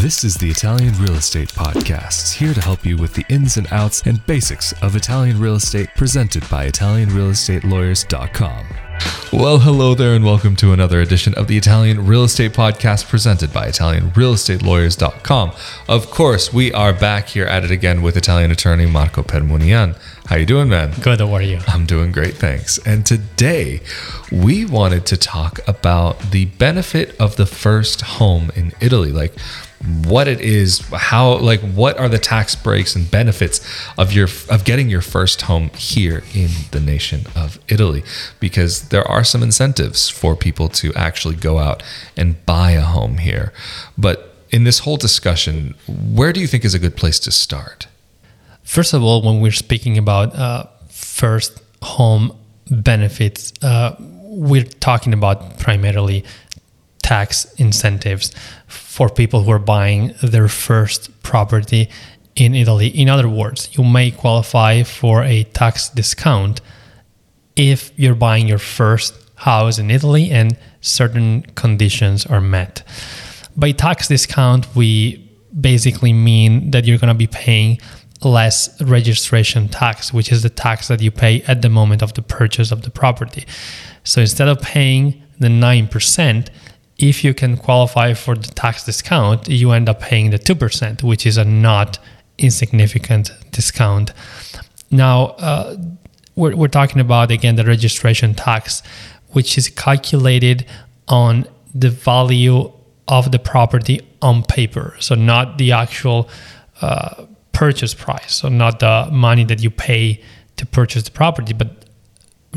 This is the Italian Real Estate Podcast, here to help you with the ins and outs and basics of Italian real estate, presented by ItalianRealEstateLawyers.com. Well, hello there, and welcome to another edition of the Italian Real Estate Podcast presented by ItalianRealEstateLawyers.com. Of course, we are back here at it again with Italian attorney Marco Permunian. How you doing, man? Good, how are you? I'm doing great, thanks. And today we wanted to talk about the benefit of the first home in Italy. Like, what it is, how like what are the tax breaks and benefits of your of getting your first home here in the nation of Italy because there are some incentives for people to actually go out and buy a home here. But in this whole discussion, where do you think is a good place to start? First of all, when we're speaking about uh, first home benefits, uh, we're talking about primarily tax incentives for people who are buying their first property in Italy. In other words, you may qualify for a tax discount if you're buying your first house in Italy and certain conditions are met. By tax discount, we basically mean that you're going to be paying less registration tax, which is the tax that you pay at the moment of the purchase of the property. So instead of paying the 9%, if you can qualify for the tax discount, you end up paying the 2%, which is a not insignificant discount. Now, uh, we're, we're talking about, again, the registration tax, which is calculated on the value of the property on paper. So, not the actual uh, purchase price, so not the money that you pay to purchase the property, but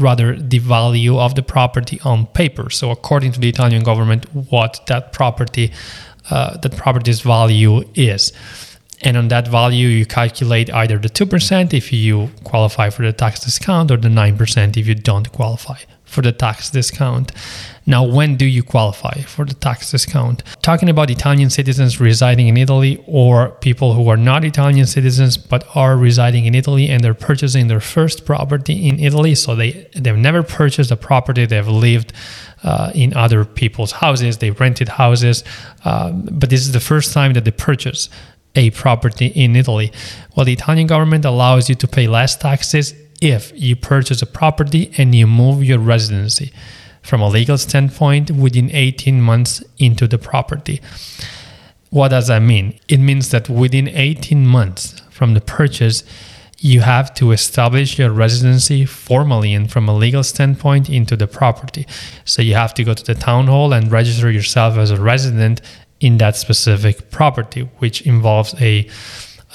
rather the value of the property on paper. So according to the Italian government, what that property uh, that property's value is. And on that value, you calculate either the 2% if you qualify for the tax discount or the 9% if you don't qualify for the tax discount. Now, when do you qualify for the tax discount? Talking about Italian citizens residing in Italy or people who are not Italian citizens but are residing in Italy and they're purchasing their first property in Italy, so they they've never purchased a property, they've lived uh, in other people's houses, they rented houses, um, but this is the first time that they purchase a property in Italy. Well, the Italian government allows you to pay less taxes if you purchase a property and you move your residency from a legal standpoint within 18 months into the property. What does that mean? It means that within 18 months from the purchase, you have to establish your residency formally and from a legal standpoint into the property. So you have to go to the town hall and register yourself as a resident in that specific property, which involves a,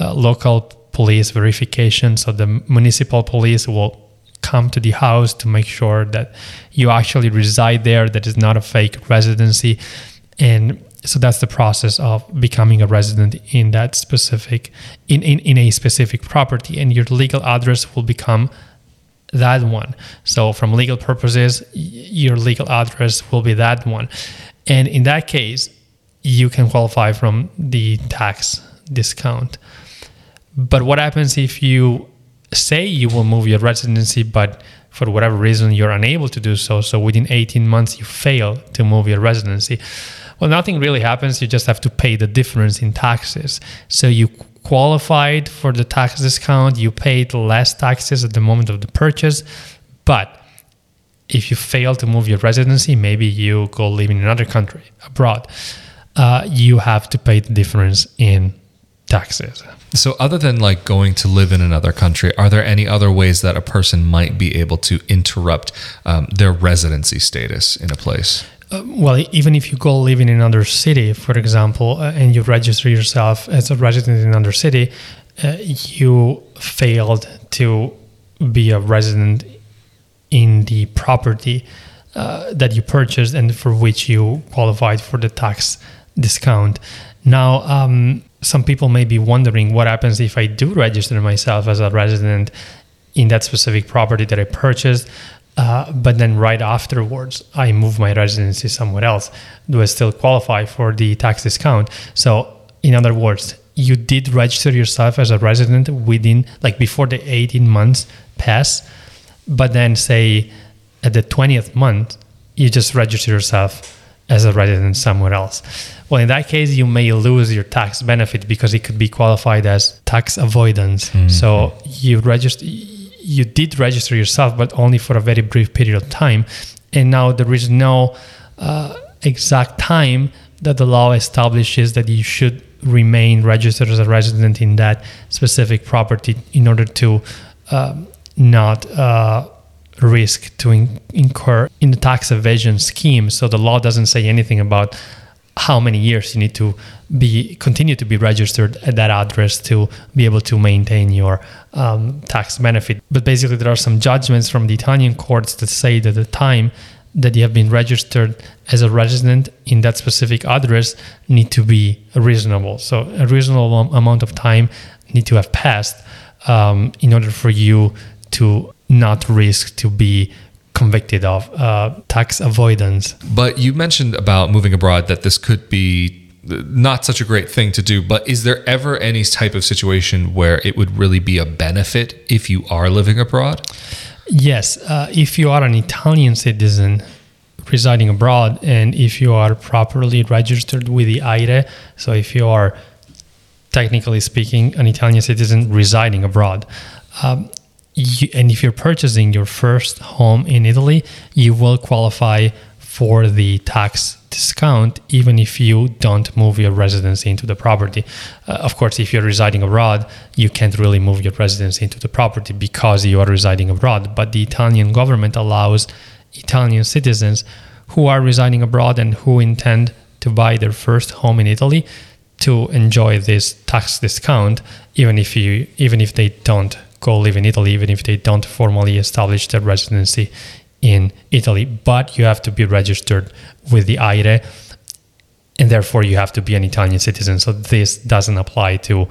a local police verification. So the municipal police will come to the house to make sure that you actually reside there, that is not a fake residency. And so that's the process of becoming a resident in that specific in, in, in a specific property and your legal address will become that one so from legal purposes your legal address will be that one and in that case you can qualify from the tax discount but what happens if you say you will move your residency, but for whatever reason you're unable to do so, so within 18 months you fail to move your residency, well, nothing really happens. You just have to pay the difference in taxes. So you qualified for the tax discount, you paid less taxes at the moment of the purchase, but if you fail to move your residency, maybe you go live in another country abroad, uh, you have to pay the difference in taxes. So, other than like going to live in another country, are there any other ways that a person might be able to interrupt um, their residency status in a place? Uh, well, even if you go live in another city, for example, uh, and you register yourself as a resident in another city, uh, you failed to be a resident in the property uh, that you purchased and for which you qualified for the tax discount. Now, um, some people may be wondering what happens if I do register myself as a resident in that specific property that I purchased, uh, but then right afterwards I move my residency somewhere else. Do I still qualify for the tax discount? So, in other words, you did register yourself as a resident within, like before the 18 months pass, but then say at the 20th month, you just register yourself as a resident somewhere else. Well, in that case, you may lose your tax benefit because it could be qualified as tax avoidance. Mm-hmm. So you register, you did register yourself, but only for a very brief period of time, and now there is no uh, exact time that the law establishes that you should remain registered as a resident in that specific property in order to um, not uh, risk to in- incur in the tax evasion scheme. So the law doesn't say anything about how many years you need to be continue to be registered at that address to be able to maintain your um, tax benefit. But basically, there are some judgments from the Italian courts that say that the time that you have been registered as a resident in that specific address need to be reasonable. So a reasonable amount of time need to have passed um, in order for you to not risk to be convicted of uh, tax avoidance. But you mentioned about moving abroad that this could be not such a great thing to do, but is there ever any type of situation where it would really be a benefit if you are living abroad? Yes, uh, if you are an Italian citizen residing abroad and if you are properly registered with the AIRE, so if you are technically speaking an Italian citizen residing abroad, um, you, and if you're purchasing your first home in Italy, you will qualify for the tax discount even if you don't move your residency into the property. Uh, of course, if you're residing abroad, you can't really move your residence into the property because you are residing abroad. But the Italian government allows Italian citizens who are residing abroad and who intend to buy their first home in Italy to enjoy this tax discount even if you even if they don't go live in Italy, even if they don't formally establish their residency in Italy. But you have to be registered with the AIRE, and therefore you have to be an Italian citizen. So this doesn't apply to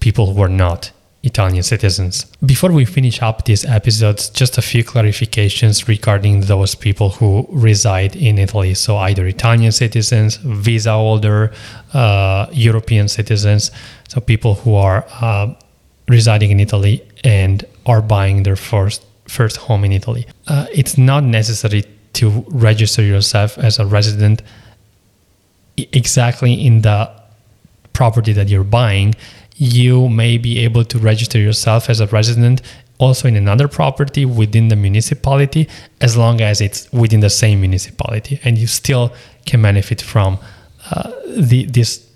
people who are not Italian citizens. Before we finish up these episodes, just a few clarifications regarding those people who reside in Italy. So either Italian citizens, visa holder, uh, European citizens, so people who are uh, residing in Italy and are buying their first first home in Italy. Uh, it's not necessary to register yourself as a resident exactly in the property that you're buying. You may be able to register yourself as a resident also in another property within the municipality as long as it's within the same municipality and you still can benefit from uh, the this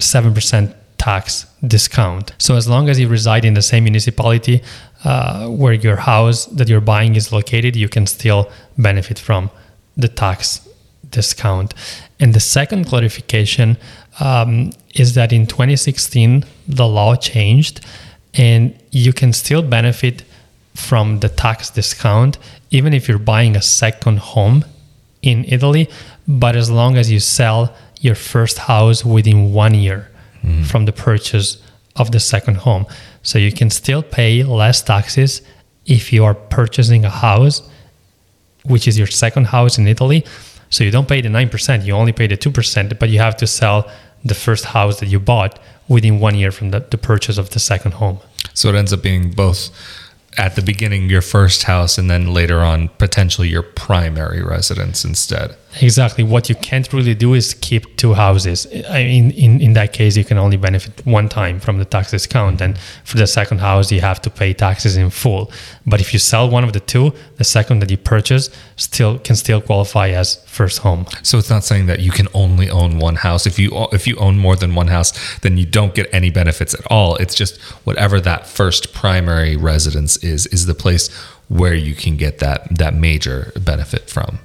7% tax discount. So as long as you reside in the same municipality uh, where your house that you're buying is located, you can still benefit from the tax discount. And the second clarification um, is that in 2016 the law changed, and you can still benefit from the tax discount even if you're buying a second home in Italy, but as long as you sell your first house within one year mm. from the purchase of the second home. So you can still pay less taxes if you are purchasing a house, which is your second house in Italy. So you don't pay the 9%, you only pay the 2%, but you have to sell the first house that you bought within one year from the, the purchase of the second home. So it ends up being both at the beginning your first house and then later on potentially your primary residence instead. Exactly. What you can't really do is keep two houses. I mean, in, in that case, you can only benefit one time from the tax discount. And for the second house, you have to pay taxes in full. But if you sell one of the two, the second that you purchase still can still qualify as first home. So it's not saying that you can only own one house. If you if you own more than one house, then you don't get any benefits at all. It's just whatever that first primary residence is is the place where you can get that that major benefit from.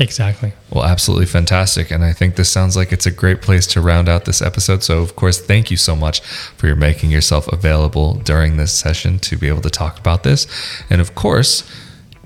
Exactly. Well, absolutely fantastic. And I think this sounds like it's a great place to round out this episode. So, of course, thank you so much for your making yourself available during this session to be able to talk about this. And of course,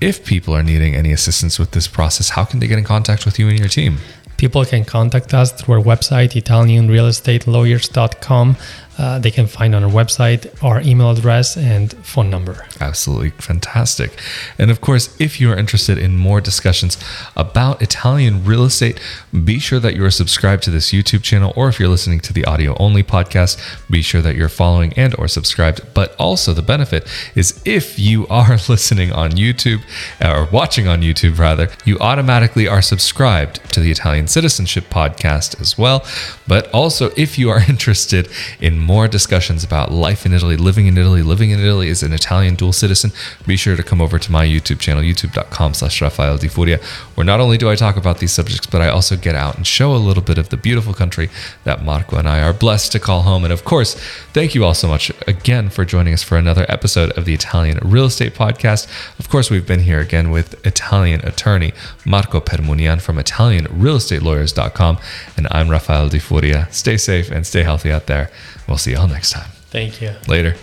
if people are needing any assistance with this process, how can they get in contact with you and your team? People can contact us through our website, ItalianRealEstateLawyers.com. uh, they can find on our website our email address and phone number. Absolutely fantastic. And of course, if you are interested in more discussions about Italian real estate, be sure that you are subscribed to this YouTube channel or if you're listening to the audio only podcast, be sure that you're following and or subscribed. But also the benefit is if you are listening on YouTube or watching on YouTube rather, you automatically are subscribed to the Italian Citizenship podcast as well. But also if you are interested in more discussions about life in Italy, living in Italy, living in Italy as an Italian dual citizen, be sure to come over to my YouTube channel, youtube.com slash Rafael Di Furia, where not only do I talk about these subjects, but I also get out and show a little bit of the beautiful country that Marco and I are blessed to call home. And of course, thank you all so much again for joining us for another episode of the Italian Real Estate Podcast. Of course, we've been here again with Italian attorney Marco Permunian from ItalianRealEstateLawyers.com. And I'm Rafael Di Furia. Stay safe and stay healthy out there. We'll see y'all next time. Thank you. Later.